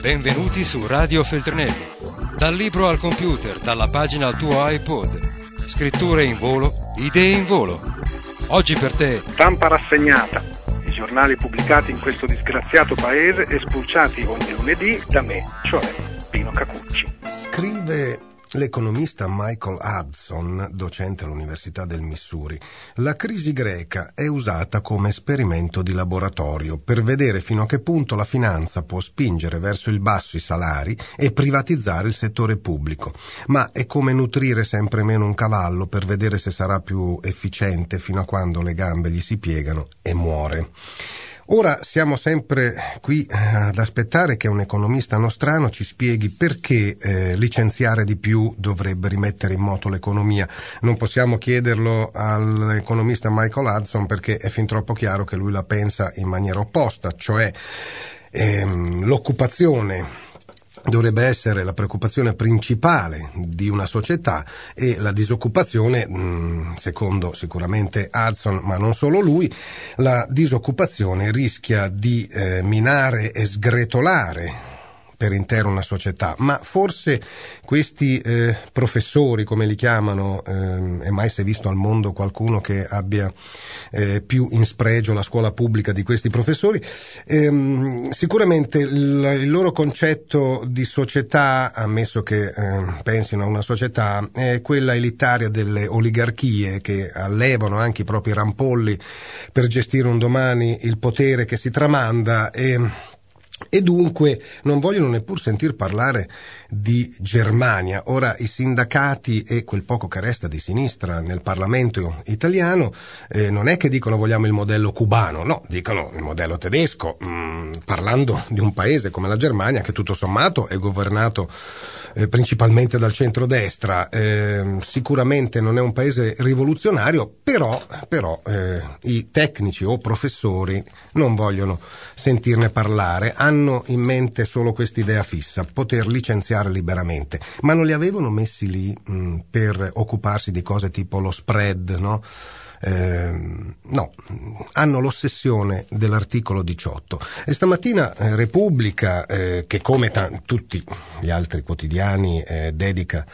Benvenuti su Radio Feltrinelli. Dal libro al computer, dalla pagina al tuo iPod. Scritture in volo, idee in volo. Oggi per te. Stampa rassegnata. I giornali pubblicati in questo disgraziato paese e spulciati ogni lunedì da me, cioè Pino Cacucci. Scrive L'economista Michael Hudson, docente all'Università del Missouri, la crisi greca è usata come esperimento di laboratorio per vedere fino a che punto la finanza può spingere verso il basso i salari e privatizzare il settore pubblico, ma è come nutrire sempre meno un cavallo per vedere se sarà più efficiente fino a quando le gambe gli si piegano e muore. Ora siamo sempre qui eh, ad aspettare che un economista nostrano ci spieghi perché eh, licenziare di più dovrebbe rimettere in moto l'economia. Non possiamo chiederlo all'economista Michael Hudson perché è fin troppo chiaro che lui la pensa in maniera opposta, cioè ehm, l'occupazione dovrebbe essere la preoccupazione principale di una società e la disoccupazione, mm, secondo sicuramente Hudson, ma non solo lui, la disoccupazione rischia di eh, minare e sgretolare per intero una società, ma forse questi eh, professori, come li chiamano, eh, è mai si è visto al mondo qualcuno che abbia eh, più in spregio la scuola pubblica di questi professori, ehm, sicuramente il, il, loro concetto di società, ammesso che ehm, pensino a una società, è quella elitaria delle oligarchie che allevano anche i propri rampolli per gestire un domani il potere che si tramanda e e dunque non vogliono neppur sentir parlare di Germania. Ora i sindacati e quel poco che resta di sinistra nel Parlamento italiano eh, non è che dicono vogliamo il modello cubano, no, dicono il modello tedesco, mh, mm, parlando di un paese come la Germania che tutto sommato è governato eh, principalmente dal centrodestra. Eh, sicuramente non è un paese rivoluzionario, però, però eh, i tecnici o professori non vogliono sentirne parlare, hanno in mente solo quest'idea fissa, poter licenziare liberamente, ma non li avevano messi lì mh, per occuparsi di cose tipo lo spread, no? Eh, no, hanno l'ossessione dell'articolo 18. E stamattina eh, Repubblica, eh, che come t- tutti gli altri quotidiani eh, dedica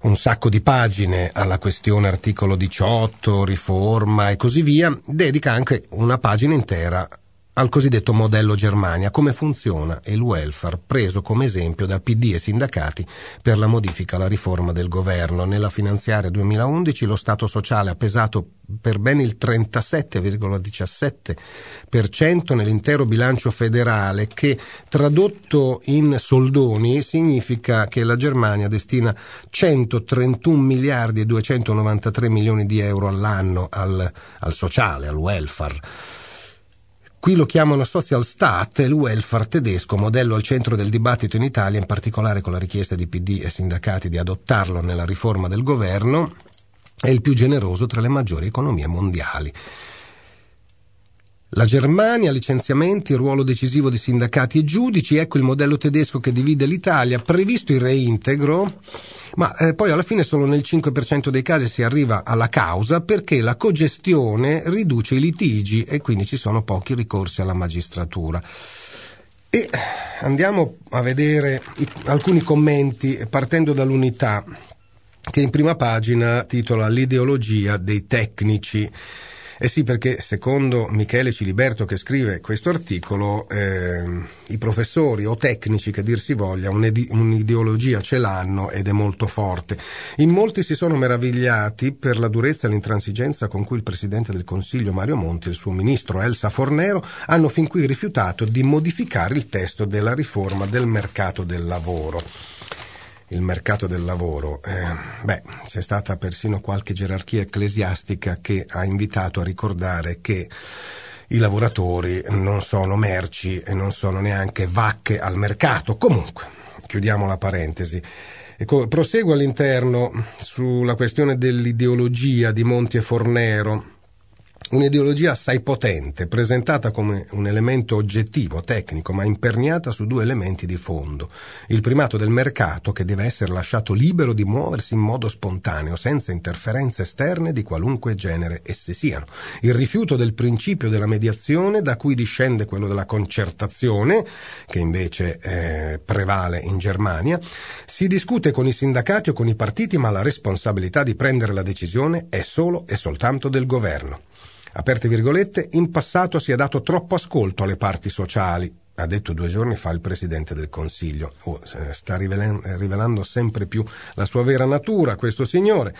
un sacco di pagine alla questione articolo 18, riforma e così via, dedica anche una pagina intera al cosiddetto modello Germania, come funziona il welfare preso come esempio da PD e sindacati per la modifica alla riforma del governo. Nella finanziaria 2011 lo Stato sociale ha pesato per ben il 37,17% nell'intero bilancio federale che tradotto in soldoni significa che la Germania destina 131 miliardi e 293 milioni di euro all'anno al, al sociale, al welfare. Qui lo chiamano social stat il welfare tedesco, modello al centro del dibattito in Italia, in particolare con la richiesta di PD e sindacati di adottarlo nella riforma del governo, è il più generoso tra le maggiori economie mondiali. La Germania, licenziamenti, ruolo decisivo di sindacati e giudici, ecco il modello tedesco che divide l'Italia, previsto il reintegro, ma eh, poi alla fine solo nel 5% dei casi si arriva alla causa perché la cogestione riduce i litigi e quindi ci sono pochi ricorsi alla magistratura. E andiamo a vedere i, alcuni commenti partendo dall'unità che in prima pagina titola L'ideologia dei tecnici. Eh sì, perché secondo Michele Ciliberto che scrive questo articolo, eh, i professori o tecnici che dir si voglia un'ideologia ce l'hanno ed è molto forte. In molti si sono meravigliati per la durezza e l'intransigenza con cui il Presidente del Consiglio Mario Monti e il suo ministro Elsa Fornero hanno fin qui rifiutato di modificare il testo della riforma del mercato del lavoro il mercato del lavoro. Eh, beh, c'è stata persino qualche gerarchia ecclesiastica che ha invitato a ricordare che i lavoratori non sono merci e non sono neanche vacche al mercato. Comunque, chiudiamo la parentesi. Ecco, proseguo all'interno sulla questione dell'ideologia di Monti e Fornero Un'ideologia assai potente, presentata come un elemento oggettivo, tecnico, ma imperniata su due elementi di fondo. Il primato del mercato, che deve essere lasciato libero di muoversi in modo spontaneo, senza interferenze esterne di qualunque genere esse siano. Il rifiuto del principio della mediazione, da cui discende quello della concertazione, che invece eh, prevale in Germania. Si discute con i sindacati o con i partiti, ma la responsabilità di prendere la decisione è solo e soltanto del governo aperte virgolette, in passato si è dato troppo ascolto alle parti sociali, ha detto due giorni fa il Presidente del Consiglio. Oh, sta rivelando sempre più la sua vera natura questo signore.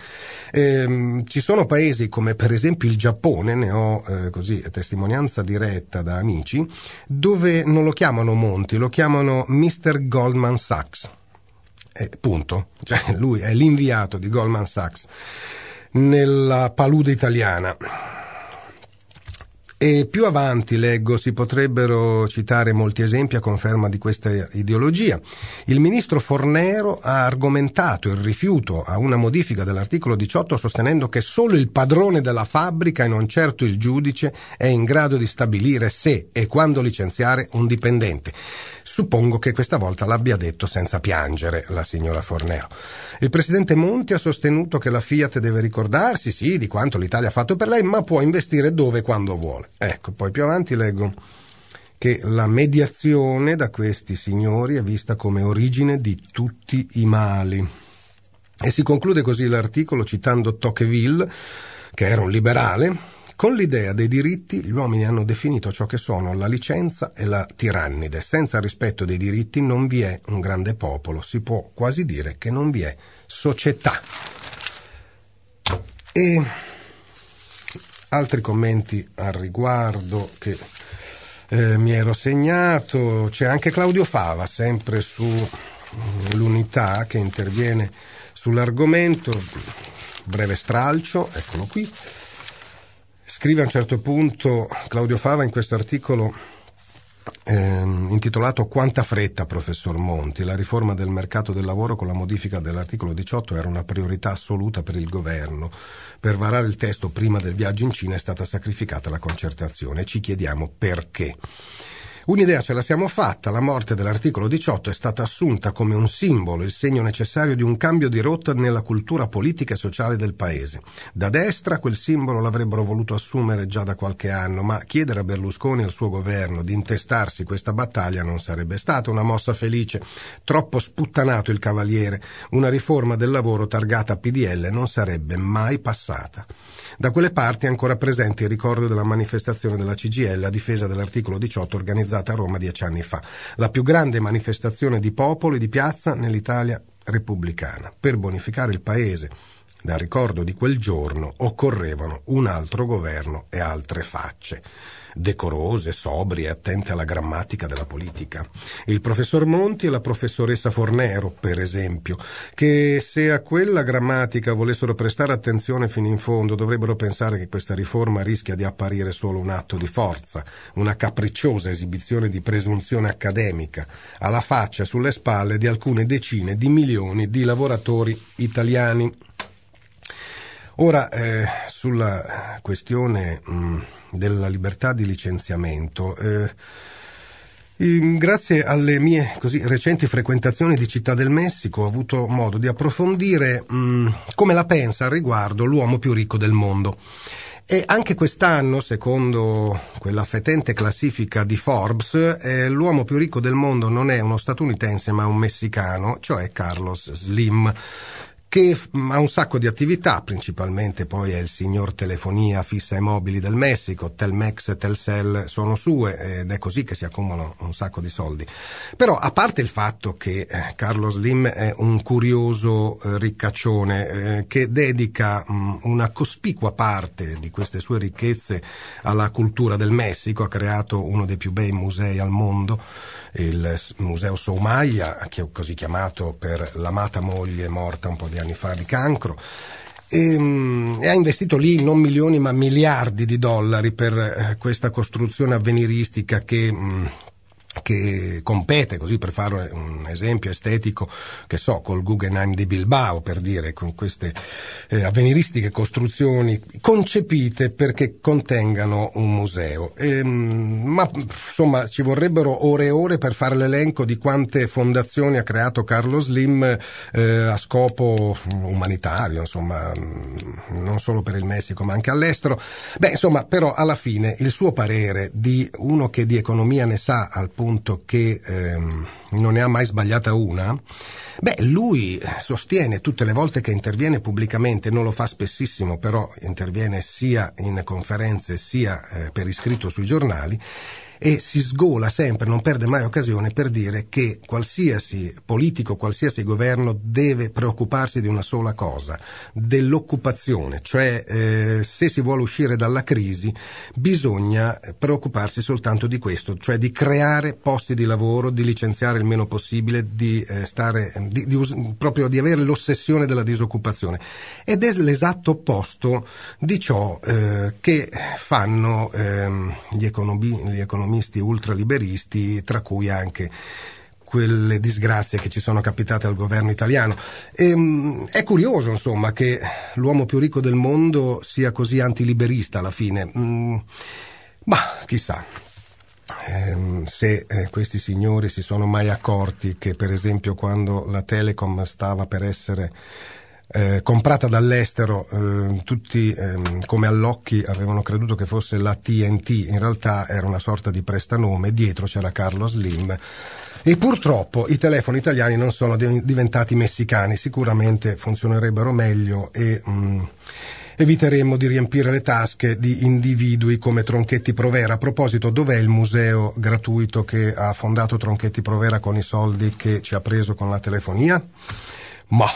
Eh, ci sono paesi come per esempio il Giappone, ne ho eh, così testimonianza diretta da amici, dove non lo chiamano Monti, lo chiamano Mr. Goldman Sachs. Eh, punto. Cioè, lui è l'inviato di Goldman Sachs nella palude italiana e più avanti, leggo, si potrebbero citare molti esempi a conferma di questa ideologia. Il ministro Fornero ha argomentato il rifiuto a una modifica dell'articolo 18 sostenendo che solo il padrone della fabbrica e non certo il giudice è in grado di stabilire se e quando licenziare un dipendente. Suppongo che questa volta l'abbia detto senza piangere la signora Fornero. Il presidente Monti ha sostenuto che la Fiat deve ricordarsi, sì, di quanto l'Italia ha fatto per lei, ma può investire dove e quando vuole. Ecco, poi più avanti leggo che la mediazione da questi signori è vista come origine di tutti i mali. E si conclude così l'articolo citando Tocqueville, che era un liberale, con l'idea dei diritti gli uomini hanno definito ciò che sono la licenza e la tirannide. Senza rispetto dei diritti non vi è un grande popolo, si può quasi dire che non vi è società. E altri commenti al riguardo che eh, mi ero segnato, c'è anche Claudio Fava, sempre sull'unità che interviene sull'argomento, breve stralcio, eccolo qui. Scrive a un certo punto Claudio Fava in questo articolo ehm, intitolato Quanta fretta, professor Monti? La riforma del mercato del lavoro con la modifica dell'articolo 18 era una priorità assoluta per il governo. Per varare il testo prima del viaggio in Cina è stata sacrificata la concertazione. Ci chiediamo perché. Un'idea ce la siamo fatta, la morte dell'articolo 18 è stata assunta come un simbolo, il segno necessario di un cambio di rotta nella cultura politica e sociale del Paese. Da destra quel simbolo l'avrebbero voluto assumere già da qualche anno, ma chiedere a Berlusconi e al suo governo di intestarsi questa battaglia non sarebbe stata una mossa felice. Troppo sputtanato il cavaliere, una riforma del lavoro targata PDL non sarebbe mai passata. Da quelle parti è ancora presente il ricordo della manifestazione della CGL a difesa dell'articolo 18 organizzata a Roma dieci anni fa, la più grande manifestazione di popolo e di piazza nell'Italia repubblicana, per bonificare il paese. Dal ricordo di quel giorno occorrevano un altro governo e altre facce decorose, sobrie, attente alla grammatica della politica. Il professor Monti e la professoressa Fornero, per esempio, che se a quella grammatica volessero prestare attenzione fino in fondo, dovrebbero pensare che questa riforma rischia di apparire solo un atto di forza, una capricciosa esibizione di presunzione accademica, alla faccia sulle spalle di alcune decine di milioni di lavoratori italiani. Ora, eh, sulla questione mh, mm, della libertà di licenziamento, eh, Grazie alle mie così recenti frequentazioni di Città del Messico ho avuto modo di approfondire mh, come la pensa al riguardo l'uomo più ricco del mondo. E anche quest'anno, secondo quella fetente classifica di Forbes, eh, l'uomo più ricco del mondo non è uno statunitense ma un messicano, cioè Carlos Slim che ha un sacco di attività, principalmente poi è il signor telefonia fissa e mobili del Messico, Telmex e Telcel sono sue ed è così che si accumulano un sacco di soldi. Però a parte il fatto che eh, Carlo Slim è un curioso eh, riccaccione eh, che dedica mh, una cospicua parte di queste sue ricchezze alla cultura del Messico, ha creato uno dei più bei musei al mondo, il Museo Soumaya, così chiamato per l'amata moglie morta un po' di anni fa di cancro. E, mm, e, ha investito lì non milioni ma miliardi di dollari per eh, questa costruzione avveniristica che mm, che compete, così per fare un esempio estetico, che so, col Guggenheim di Bilbao, per dire, con queste eh, avveniristiche costruzioni concepite perché contengano un museo. E, ehm, ma insomma ci vorrebbero ore e ore per fare l'elenco di quante fondazioni ha creato Carlo Slim eh, a scopo umanitario, insomma, non solo per il Messico ma anche all'estero. Beh, insomma, però alla fine il suo parere di uno che di economia ne sa al punto che ehm, non ne ha mai sbagliata una, beh, lui sostiene tutte le volte che interviene pubblicamente, non lo fa spessissimo, però interviene sia in conferenze sia eh, per iscritto sui giornali, e si sgola sempre, non perde mai occasione per dire che qualsiasi politico, qualsiasi governo deve preoccuparsi di una sola cosa, dell'occupazione, cioè eh, se si vuole uscire dalla crisi bisogna preoccuparsi soltanto di questo, cioè di creare posti di lavoro, di licenziare il meno possibile, di, eh, stare, di, di us- proprio di avere l'ossessione della disoccupazione. Ed è l'esatto opposto di ciò eh, che fanno ehm, gli, economi- gli economisti economisti ultraliberisti, tra cui anche quelle disgrazie che ci sono capitate al governo italiano. E, ehm, è curioso, insomma, che l'uomo più ricco del mondo sia così antiliberista alla fine. Mm, ma chissà. Eh, se eh, questi signori si sono mai accorti che, per esempio, quando la Telecom stava per essere eh, comprata dall'estero, eh, tutti eh, come all'occhi avevano creduto che fosse la TNT, in realtà era una sorta di prestanome, dietro c'era Carlo Slim. E purtroppo i telefoni italiani non sono diventati messicani, sicuramente funzionerebbero meglio e mh, mm, eviteremmo di riempire le tasche di individui come Tronchetti Provera. A proposito, dov'è il museo gratuito che ha fondato Tronchetti Provera con i soldi che ci ha preso con la telefonia? Ma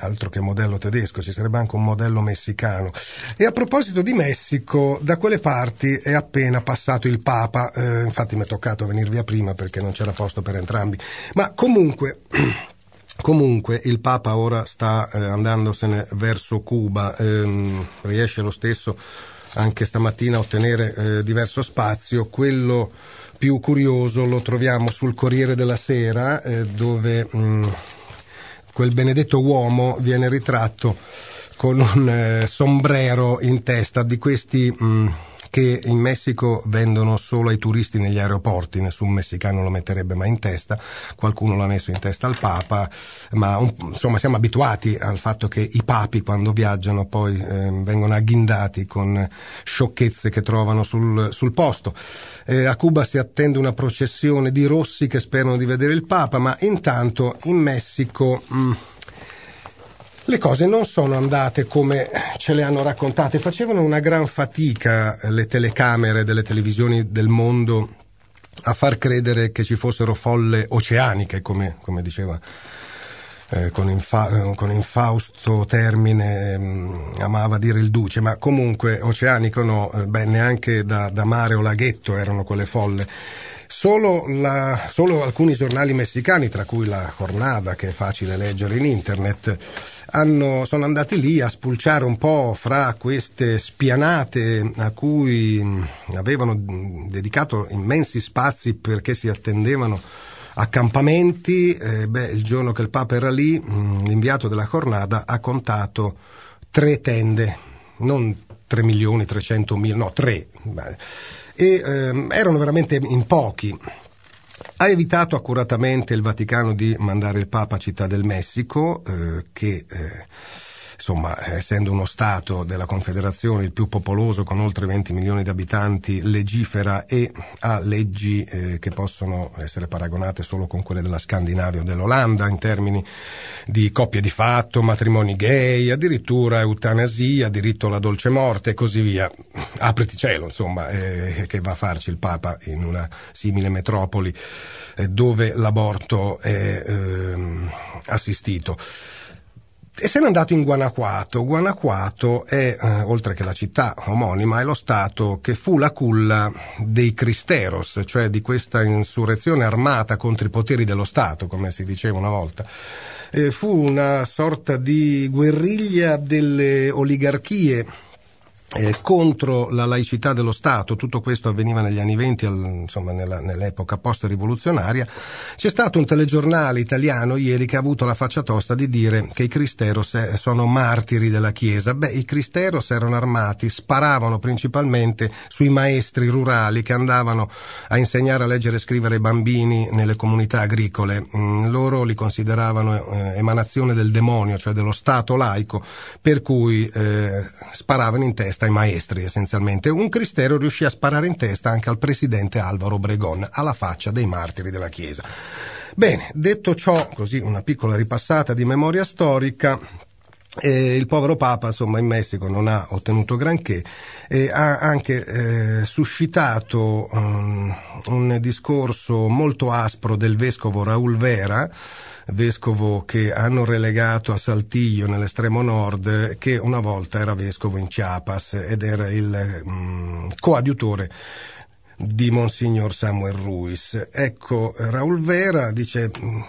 altro che modello tedesco, ci sarebbe anche un modello messicano. E a proposito di Messico, da quelle parti è appena passato il Papa, eh, infatti mi è toccato venire via prima perché non c'era posto per entrambi, ma comunque... Comunque il Papa ora sta eh, andandosene verso Cuba, ehm, riesce lo stesso anche stamattina a ottenere eh, diverso spazio. Quello più curioso lo troviamo sul Corriere della Sera, eh, dove mh, mm, quel benedetto uomo viene ritratto con un eh, sombrero in testa di questi mh, mm, che in Messico vendono solo ai turisti negli aeroporti, nessun messicano lo metterebbe mai in testa, qualcuno l'ha messo in testa al Papa, ma un, insomma siamo abituati al fatto che i papi quando viaggiano poi eh, vengono agghindati con sciocchezze che trovano sul, sul posto. Eh, a Cuba si attende una processione di rossi che sperano di vedere il Papa, ma intanto in Messico... Mh, mm, le cose non sono andate come ce le hanno raccontate, facevano una gran fatica le telecamere delle televisioni del mondo a far credere che ci fossero folle oceaniche, come, come diceva eh, con, infa- con, infausto termine mh, mm, amava dire il duce, ma comunque oceanico no, eh, beh, neanche da, da mare o laghetto erano quelle folle. Solo, la, solo, alcuni giornali messicani, tra cui la Jornada, che è facile leggere in internet, hanno, sono andati lì a spulciare un po' fra queste spianate a cui avevano dedicato immensi spazi perché si attendevano accampamenti. Eh, beh, il giorno che il Papa era lì, l'inviato della Jornada ha contato tre tende, non 3 milioni, 300 mila, no, tre. E ehm, erano veramente in pochi. Ha evitato accuratamente il Vaticano di mandare il Papa a Città del Messico, eh, che eh, insomma, essendo uno Stato della Confederazione il più popoloso con oltre 20 milioni di abitanti, legifera e ha leggi eh, che possono essere paragonate solo con quelle della Scandinavia o dell'Olanda in termini di coppie di fatto, matrimoni gay, addirittura eutanasia, diritto alla dolce morte e così via. Apriti cielo, insomma, eh, che va a farci il Papa in una simile metropoli eh, dove l'aborto è ehm, assistito. E se n'è andato in Guanajuato. Guanajuato è, eh, oltre che la città omonima, è lo stato che fu la culla dei Cristeros, cioè di questa insurrezione armata contro i poteri dello Stato, come si diceva una volta. Eh, fu una sorta di guerriglia delle oligarchie eh, contro la laicità dello Stato, tutto questo avveniva negli anni venti, insomma nella, nell'epoca post-rivoluzionaria, c'è stato un telegiornale italiano ieri che ha avuto la faccia tosta di dire che i Cristeros sono martiri della Chiesa. Beh, i Cristeros erano armati, sparavano principalmente sui maestri rurali che andavano a insegnare a leggere e scrivere ai bambini nelle comunità agricole. Mm, loro li consideravano eh, emanazione del demonio, cioè dello Stato laico, per cui eh, sparavano in testa testa ai maestri essenzialmente. Un cristero riuscì a sparare in testa anche al presidente Alvaro Obregón, alla faccia dei martiri della Chiesa. Bene, detto ciò, così una piccola ripassata di memoria storica, eh, il povero Papa, insomma, in Messico non ha ottenuto granché e ha anche eh, suscitato um, un discorso molto aspro del vescovo Raul Vera, vescovo che hanno relegato a Saltillo nell'estremo nord, che una volta era vescovo in Chiapas ed era il mm, coadiutore di Monsignor Samuel Ruiz. Ecco, Raul Vera dice, mm,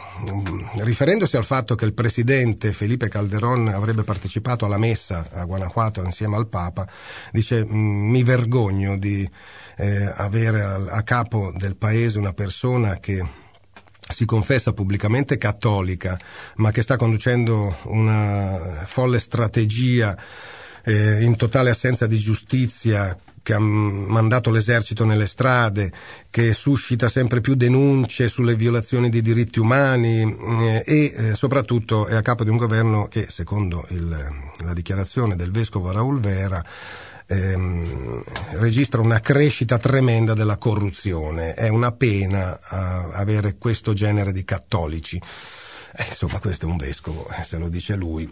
riferendosi al fatto che il presidente Felipe Calderón avrebbe partecipato alla messa a Guanajuato insieme al Papa, dice mm, mi vergogno di eh, avere a capo del paese una persona che si confessa pubblicamente cattolica, ma che sta conducendo una folle strategia eh, in totale assenza di giustizia che ha mandato l'esercito nelle strade, che suscita sempre più denunce sulle violazioni dei diritti umani eh, e eh, soprattutto è a capo di un governo che, secondo il, la dichiarazione del vescovo Raul Vera, ehm, registra una crescita tremenda della corruzione. È una pena uh, avere questo genere di cattolici. Eh, insomma, questo è un vescovo, eh, se lo dice lui.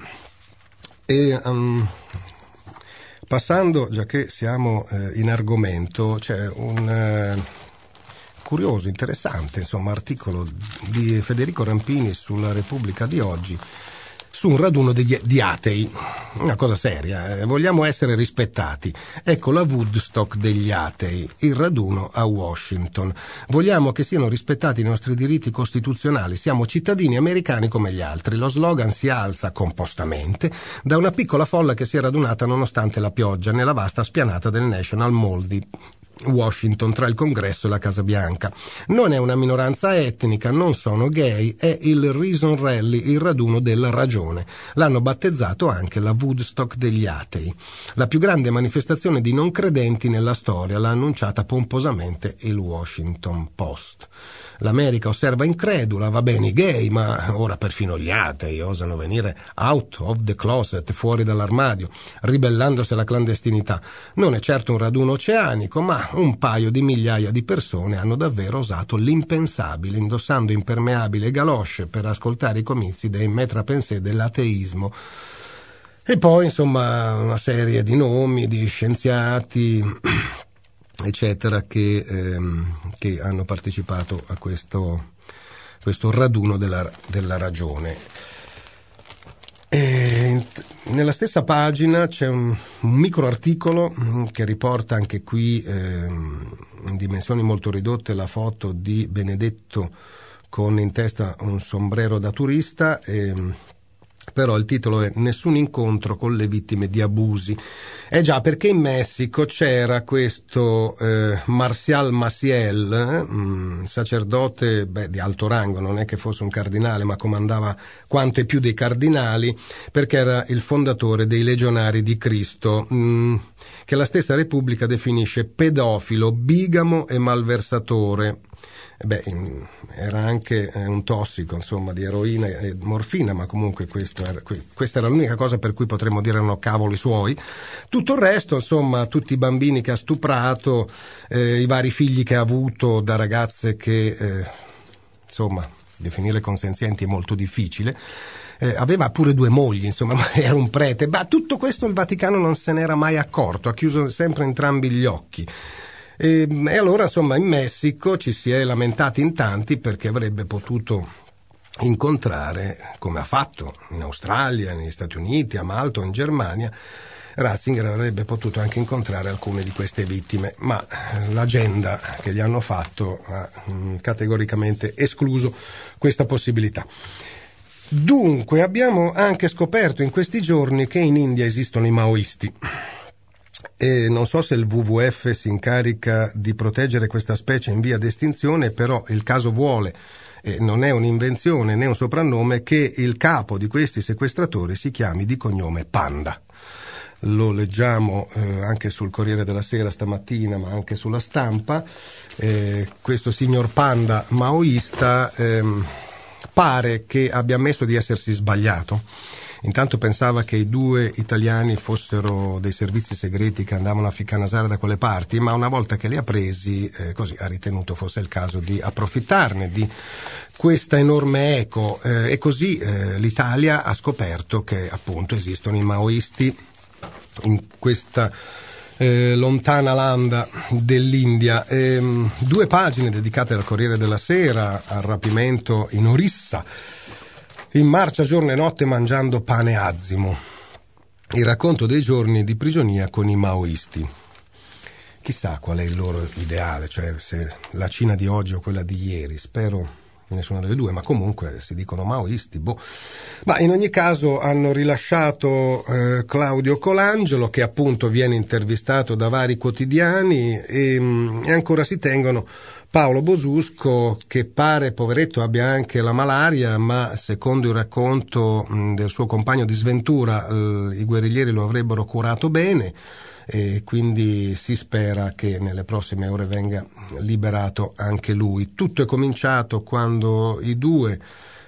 E, um, passando, già che siamo eh, in argomento, c'è un eh, curioso, interessante insomma, articolo di Federico Rampini sulla Repubblica di oggi su un raduno degli, di atei. Una cosa seria, eh? vogliamo essere rispettati. Ecco la Woodstock degli atei, il raduno a Washington. Vogliamo che siano rispettati i nostri diritti costituzionali, siamo cittadini americani come gli altri. Lo slogan si alza compostamente da una piccola folla che si è radunata nonostante la pioggia nella vasta spianata del National Mall di Washington tra il Congresso e la Casa Bianca. Non è una minoranza etnica, non sono gay, è il Reason Rally, il raduno della ragione. L'hanno battezzato anche la Woodstock degli atei. La più grande manifestazione di non credenti nella storia l'ha annunciata pomposamente il Washington Post. L'America osserva incredula, va bene i gay, ma ora perfino gli atei osano venire out of the closet, fuori dall'armadio, ribellandosi alla clandestinità. Non è certo un raduno oceanico, ma un paio di migliaia di persone hanno davvero osato l'impensabile, indossando impermeabile galosce per ascoltare i comizi dei metrapensé dell'ateismo. E poi, insomma, una serie di nomi di scienziati eccetera, che, ehm, che hanno partecipato a questo, questo raduno della, della ragione. E nella stessa pagina c'è un, un micro articolo mm, che riporta anche qui ehm, in dimensioni molto ridotte la foto di Benedetto con in testa un sombrero da turista. Ehm, però il titolo è Nessun incontro con le vittime di abusi. Eh già, perché in Messico c'era questo eh, Marcial Maciel, eh, mm, sacerdote beh, di alto rango, non è che fosse un cardinale, ma comandava quanto e più dei cardinali, perché era il fondatore dei legionari di Cristo, mh, mm, che la stessa Repubblica definisce pedofilo, bigamo e malversatore. Beh, era anche eh, un tossico, insomma, di eroina e morfina, ma comunque era, questa era l'unica cosa per cui potremmo dire erano cavoli suoi. Tutto il resto, insomma, tutti i bambini che ha stuprato, eh, i vari figli che ha avuto da ragazze che, eh, insomma, definire consenzienti è molto difficile. Eh, aveva pure due mogli, insomma, ma era un prete. Ma tutto questo il Vaticano non se n'era mai accorto, ha chiuso sempre entrambi gli occhi. E, ehm, e allora, insomma, in Messico ci si è lamentati in tanti perché avrebbe potuto incontrare, come ha fatto in Australia, negli Stati Uniti, a Malta in Germania, Ratzinger avrebbe potuto anche incontrare alcune di queste vittime, ma l'agenda che gli hanno fatto ha mm, categoricamente escluso questa possibilità. Dunque, abbiamo anche scoperto in questi giorni che in India esistono i maoisti e non so se il WWF si incarica di proteggere questa specie in via d'estinzione, però il caso vuole eh, non è un'invenzione né un soprannome, che il capo di questi sequestratori si chiami di cognome Panda. Lo leggiamo eh, anche sul Corriere della Sera stamattina, ma anche sulla stampa. Eh, questo signor Panda maoista ehm, pare che abbia ammesso di essersi sbagliato Intanto pensava che i due italiani fossero dei servizi segreti che andavano a ficcanasare da quelle parti, ma una volta che li ha presi, eh, così ha ritenuto fosse il caso di approfittarne di questa enorme eco eh, e così eh, l'Italia ha scoperto che appunto esistono i maoisti in questa eh, lontana landa dell'India. Ehm, due pagine dedicate al Corriere della Sera al rapimento in Orissa in marcia giorno e notte mangiando pane azimo. Il racconto dei giorni di prigionia con i maoisti. Chissà qual è il loro ideale, cioè se la Cina di oggi o quella di ieri, spero nessuna delle due, ma comunque si dicono maoisti. Boh. Ma in ogni caso hanno rilasciato eh, Claudio Colangelo, che appunto viene intervistato da vari quotidiani e, mm, e ancora si tengono Paolo Bosusco che pare poveretto abbia anche la malaria ma secondo il racconto del suo compagno di sventura i guerriglieri lo avrebbero curato bene e quindi si spera che nelle prossime ore venga liberato anche lui. Tutto è cominciato quando i due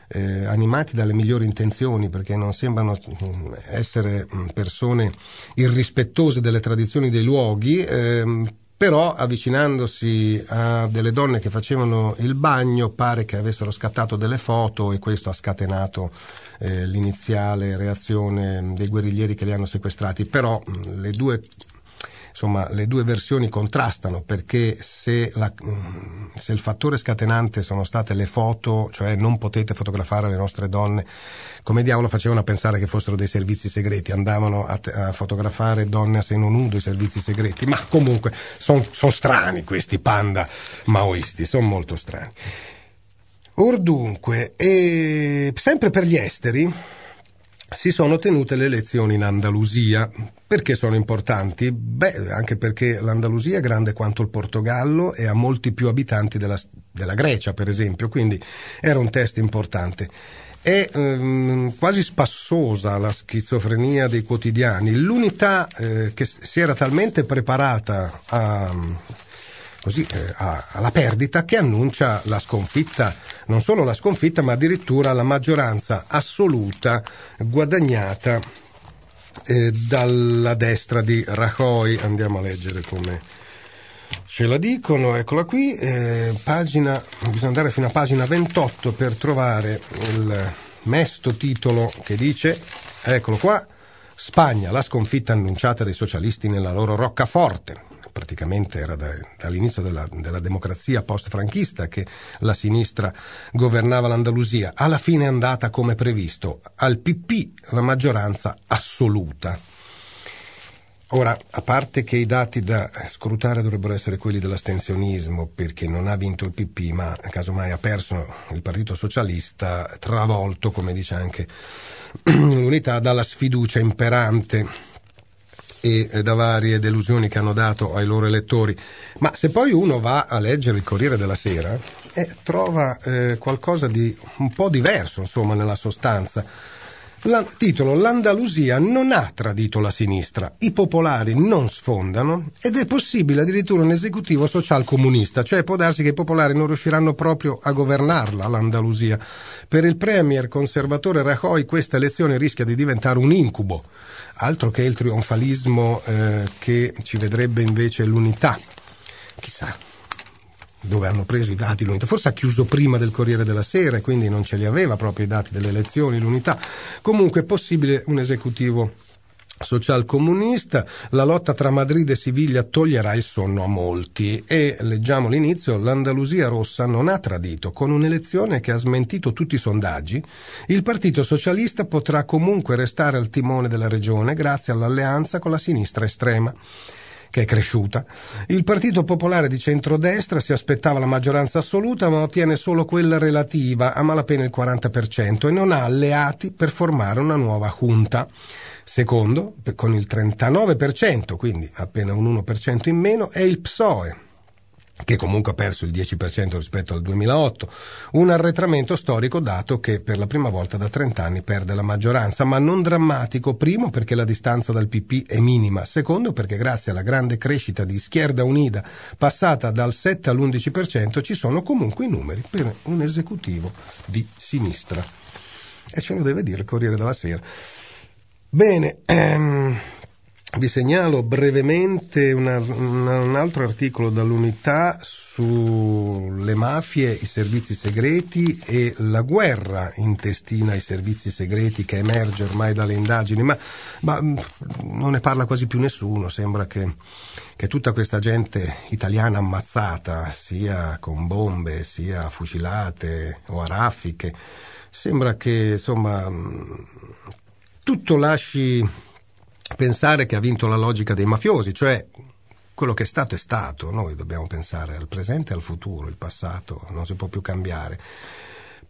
eh, animati dalle migliori intenzioni, perché non sembrano essere persone irrispettose delle tradizioni dei luoghi, eh, però avvicinandosi a delle donne che facevano il bagno pare che avessero scattato delle foto e questo ha scatenato eh, l'iniziale reazione dei guerriglieri che li hanno sequestrati, però le due insomma, le due versioni contrastano perché se, la, se, il fattore scatenante sono state le foto, cioè non potete fotografare le nostre donne, come diavolo facevano a pensare che fossero dei servizi segreti? Andavano a, a fotografare donne a seno nudo, i servizi segreti, ma comunque sono son strani questi panda maoisti, sono molto strani. Or dunque, sempre per gli esteri, si sono tenute le elezioni in Andalusia. Perché sono importanti? Beh, anche perché l'Andalusia è grande quanto il Portogallo e ha molti più abitanti della, della Grecia, per esempio, quindi era un test importante. È ehm, quasi spassosa la schizofrenia dei quotidiani. L'unità eh, che si era talmente preparata a così, eh, alla perdita che annuncia la sconfitta, non solo la sconfitta, ma addirittura la maggioranza assoluta guadagnata eh, dalla destra di Rajoy. Andiamo a leggere come ce la dicono, eccola qui, eh, pagina, bisogna andare fino a pagina 28 per trovare il mesto titolo che dice, eccolo qua, Spagna, la sconfitta annunciata dai socialisti nella loro roccaforte praticamente era da, dall'inizio della, della democrazia post-franchista che la sinistra governava l'Andalusia, alla fine è andata come previsto, al PP la maggioranza assoluta. Ora, a parte che i dati da scrutare dovrebbero essere quelli dell'astensionismo, perché non ha vinto il PP, ma casomai ha perso il Partito Socialista, travolto, come dice anche l'unità, dalla sfiducia imperante e da varie delusioni che hanno dato ai loro elettori. Ma se poi uno va a leggere il Corriere della Sera, eh, trova eh, qualcosa di un po' diverso, insomma, nella sostanza. La, titolo L'Andalusia non ha tradito la sinistra, i popolari non sfondano ed è possibile addirittura un esecutivo social comunista, cioè può darsi che i popolari non riusciranno proprio a governarla l'Andalusia. Per il premier conservatore Rajoy questa elezione rischia di diventare un incubo altro che il trionfalismo eh, che ci vedrebbe invece l'unità. Chissà dove hanno preso i dati l'unità. Forse ha chiuso prima del Corriere della Sera e quindi non ce li aveva proprio i dati delle elezioni, l'unità. Comunque è possibile un esecutivo socialcomunista, la lotta tra Madrid e Siviglia toglierà il sonno a molti. E leggiamo l'inizio, l'Andalusia rossa non ha tradito, con un'elezione che ha smentito tutti i sondaggi, il Partito Socialista potrà comunque restare al timone della regione grazie all'alleanza con la sinistra estrema che è cresciuta. Il Partito Popolare di centrodestra si aspettava la maggioranza assoluta ma ottiene solo quella relativa, a malapena il 40%, e non ha alleati per formare una nuova junta. Secondo, con il 39%, quindi appena un 1% in meno, è il PSOE, che comunque ha perso il 10% rispetto al 2008, un arretramento storico dato che per la prima volta da 30 anni perde la maggioranza, ma non drammatico, primo perché la distanza dal PP è minima, secondo perché grazie alla grande crescita di Schierda Unida passata dal 7 all'11% ci sono comunque i numeri per un esecutivo di sinistra. E ce lo deve dire il Corriere della Sera. Bene, ehm, vi segnalo brevemente una, un altro articolo dall'Unità sulle mafie, i servizi segreti e la guerra intestina ai servizi segreti che emerge ormai dalle indagini, ma, ma mm, non ne parla quasi più nessuno, sembra che, che tutta questa gente italiana ammazzata, sia con bombe, sia fucilate o a raffiche, sembra che insomma mm, tutto lasci pensare che ha vinto la logica dei mafiosi, cioè quello che è stato è stato, noi dobbiamo pensare al presente e al futuro, il passato non si può più cambiare.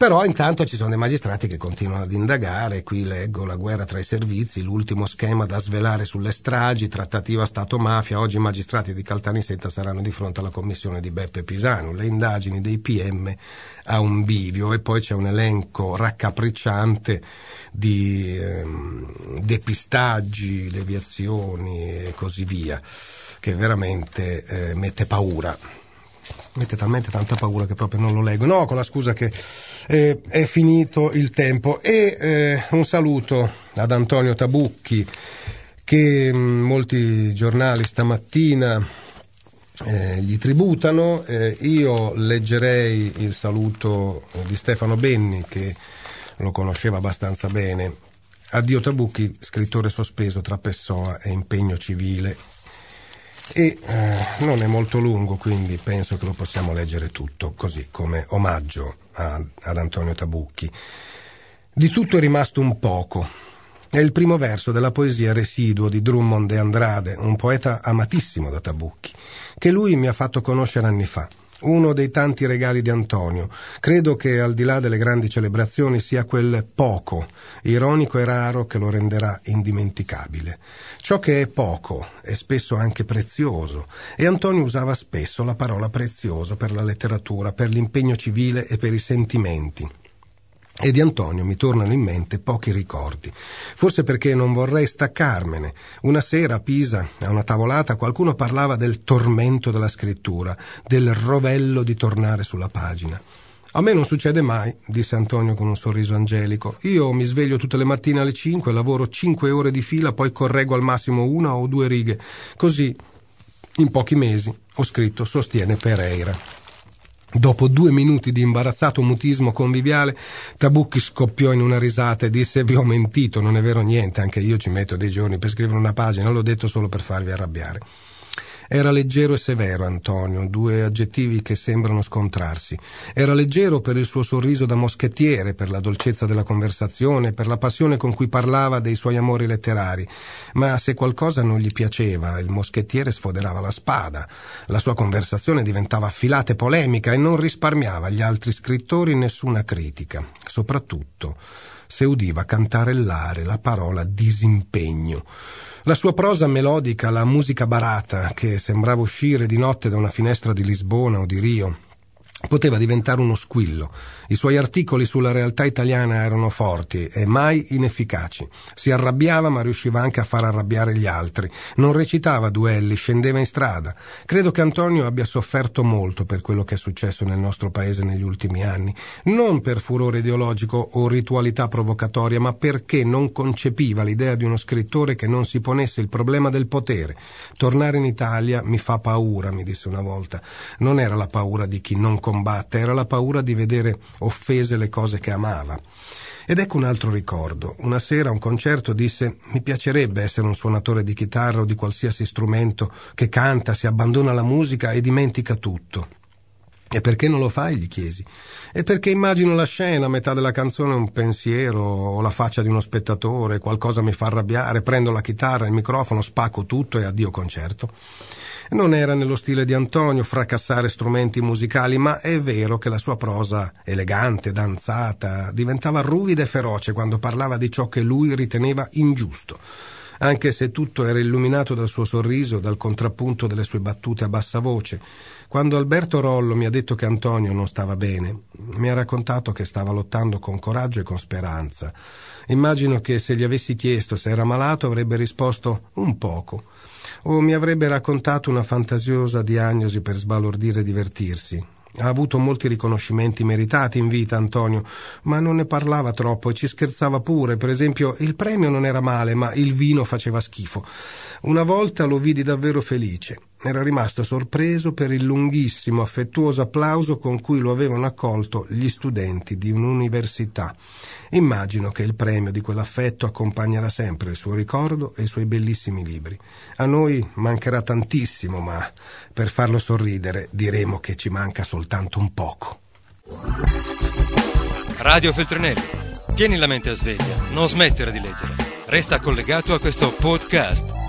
Però intanto ci sono dei magistrati che continuano ad indagare, qui leggo la guerra tra i servizi, l'ultimo schema da svelare sulle stragi, trattativa Stato-mafia, oggi i magistrati di Caltanissetta saranno di fronte alla commissione di Beppe Pisano, le indagini dei PM a un bivio. E poi c'è un elenco raccapricciante di ehm, depistaggi, deviazioni e così via, che veramente eh, mette paura mette talmente tanta paura che proprio non lo leggo. No, con la scusa che eh, è finito il tempo. E eh, un saluto ad Antonio Tabucchi che mh, mm, molti giornali stamattina eh, gli tributano. Eh, io leggerei il saluto di Stefano Benni che lo conosceva abbastanza bene. Addio Tabucchi, scrittore sospeso tra Pessoa e impegno civile e eh, non è molto lungo, quindi penso che lo possiamo leggere tutto, così come omaggio a, ad Antonio Tabucchi. Di tutto è rimasto un poco. È il primo verso della poesia Residuo di Drummond de Andrade, un poeta amatissimo da Tabucchi, che lui mi ha fatto conoscere anni fa uno dei tanti regali di Antonio. Credo che al di là delle grandi celebrazioni sia quel poco, ironico e raro, che lo renderà indimenticabile. Ciò che è poco è spesso anche prezioso e Antonio usava spesso la parola prezioso per la letteratura, per l'impegno civile e per i sentimenti. E di Antonio mi tornano in mente pochi ricordi. Forse perché non vorrei staccarmene. Una sera a Pisa, a una tavolata, qualcuno parlava del tormento della scrittura, del rovello di tornare sulla pagina. A me non succede mai, disse Antonio con un sorriso angelico. Io mi sveglio tutte le mattine alle cinque, lavoro cinque ore di fila, poi correggo al massimo una o due righe. Così, in pochi mesi, ho scritto Sostiene Pereira. Dopo due minuti di imbarazzato mutismo conviviale, Tabucchi scoppiò in una risata e disse: Vi ho mentito, non è vero niente, anche io ci metto dei giorni per scrivere una pagina, l'ho detto solo per farvi arrabbiare. Era leggero e severo Antonio, due aggettivi che sembrano scontrarsi. Era leggero per il suo sorriso da moschettiere, per la dolcezza della conversazione, per la passione con cui parlava dei suoi amori letterari. Ma se qualcosa non gli piaceva, il moschettiere sfoderava la spada. La sua conversazione diventava affilata e polemica e non risparmiava agli altri scrittori nessuna critica. Soprattutto se udiva cantarellare la parola disimpegno. La sua prosa melodica, la musica barata, che sembrava uscire di notte da una finestra di Lisbona o di Rio, poteva diventare uno squillo. I suoi articoli sulla realtà italiana erano forti e mai inefficaci. Si arrabbiava ma riusciva anche a far arrabbiare gli altri. Non recitava duelli, scendeva in strada. Credo che Antonio abbia sofferto molto per quello che è successo nel nostro paese negli ultimi anni, non per furore ideologico o ritualità provocatoria, ma perché non concepiva l'idea di uno scrittore che non si ponesse il problema del potere. Tornare in Italia mi fa paura, mi disse una volta. Non era la paura di chi non combatte, era la paura di vedere offese le cose che amava. Ed ecco un altro ricordo. Una sera a un concerto disse mi piacerebbe essere un suonatore di chitarra o di qualsiasi strumento che canta, si abbandona alla musica e dimentica tutto. E perché non lo fai? gli chiesi. E perché immagino la scena, a metà della canzone un pensiero, o la faccia di uno spettatore, qualcosa mi fa arrabbiare, prendo la chitarra, il microfono, spacco tutto e addio concerto. Non era nello stile di Antonio fracassare strumenti musicali, ma è vero che la sua prosa, elegante, danzata, diventava ruvida e feroce quando parlava di ciò che lui riteneva ingiusto anche se tutto era illuminato dal suo sorriso, dal contrappunto delle sue battute a bassa voce. Quando Alberto Rollo mi ha detto che Antonio non stava bene, mi ha raccontato che stava lottando con coraggio e con speranza. Immagino che se gli avessi chiesto se era malato avrebbe risposto un poco, o mi avrebbe raccontato una fantasiosa diagnosi per sbalordire e divertirsi. Ha avuto molti riconoscimenti meritati in vita Antonio, ma non ne parlava troppo e ci scherzava pure. Per esempio, il premio non era male, ma il vino faceva schifo. Una volta lo vidi davvero felice. Era rimasto sorpreso per il lunghissimo, affettuoso applauso con cui lo avevano accolto gli studenti di un'università. Immagino che il premio di quell'affetto accompagnerà sempre il suo ricordo e i suoi bellissimi libri. A noi mancherà tantissimo, ma per farlo sorridere diremo che ci manca soltanto un poco. Radio Feltrinelli. Tieni la mente a sveglia, non smettere di leggere. Resta collegato a questo podcast.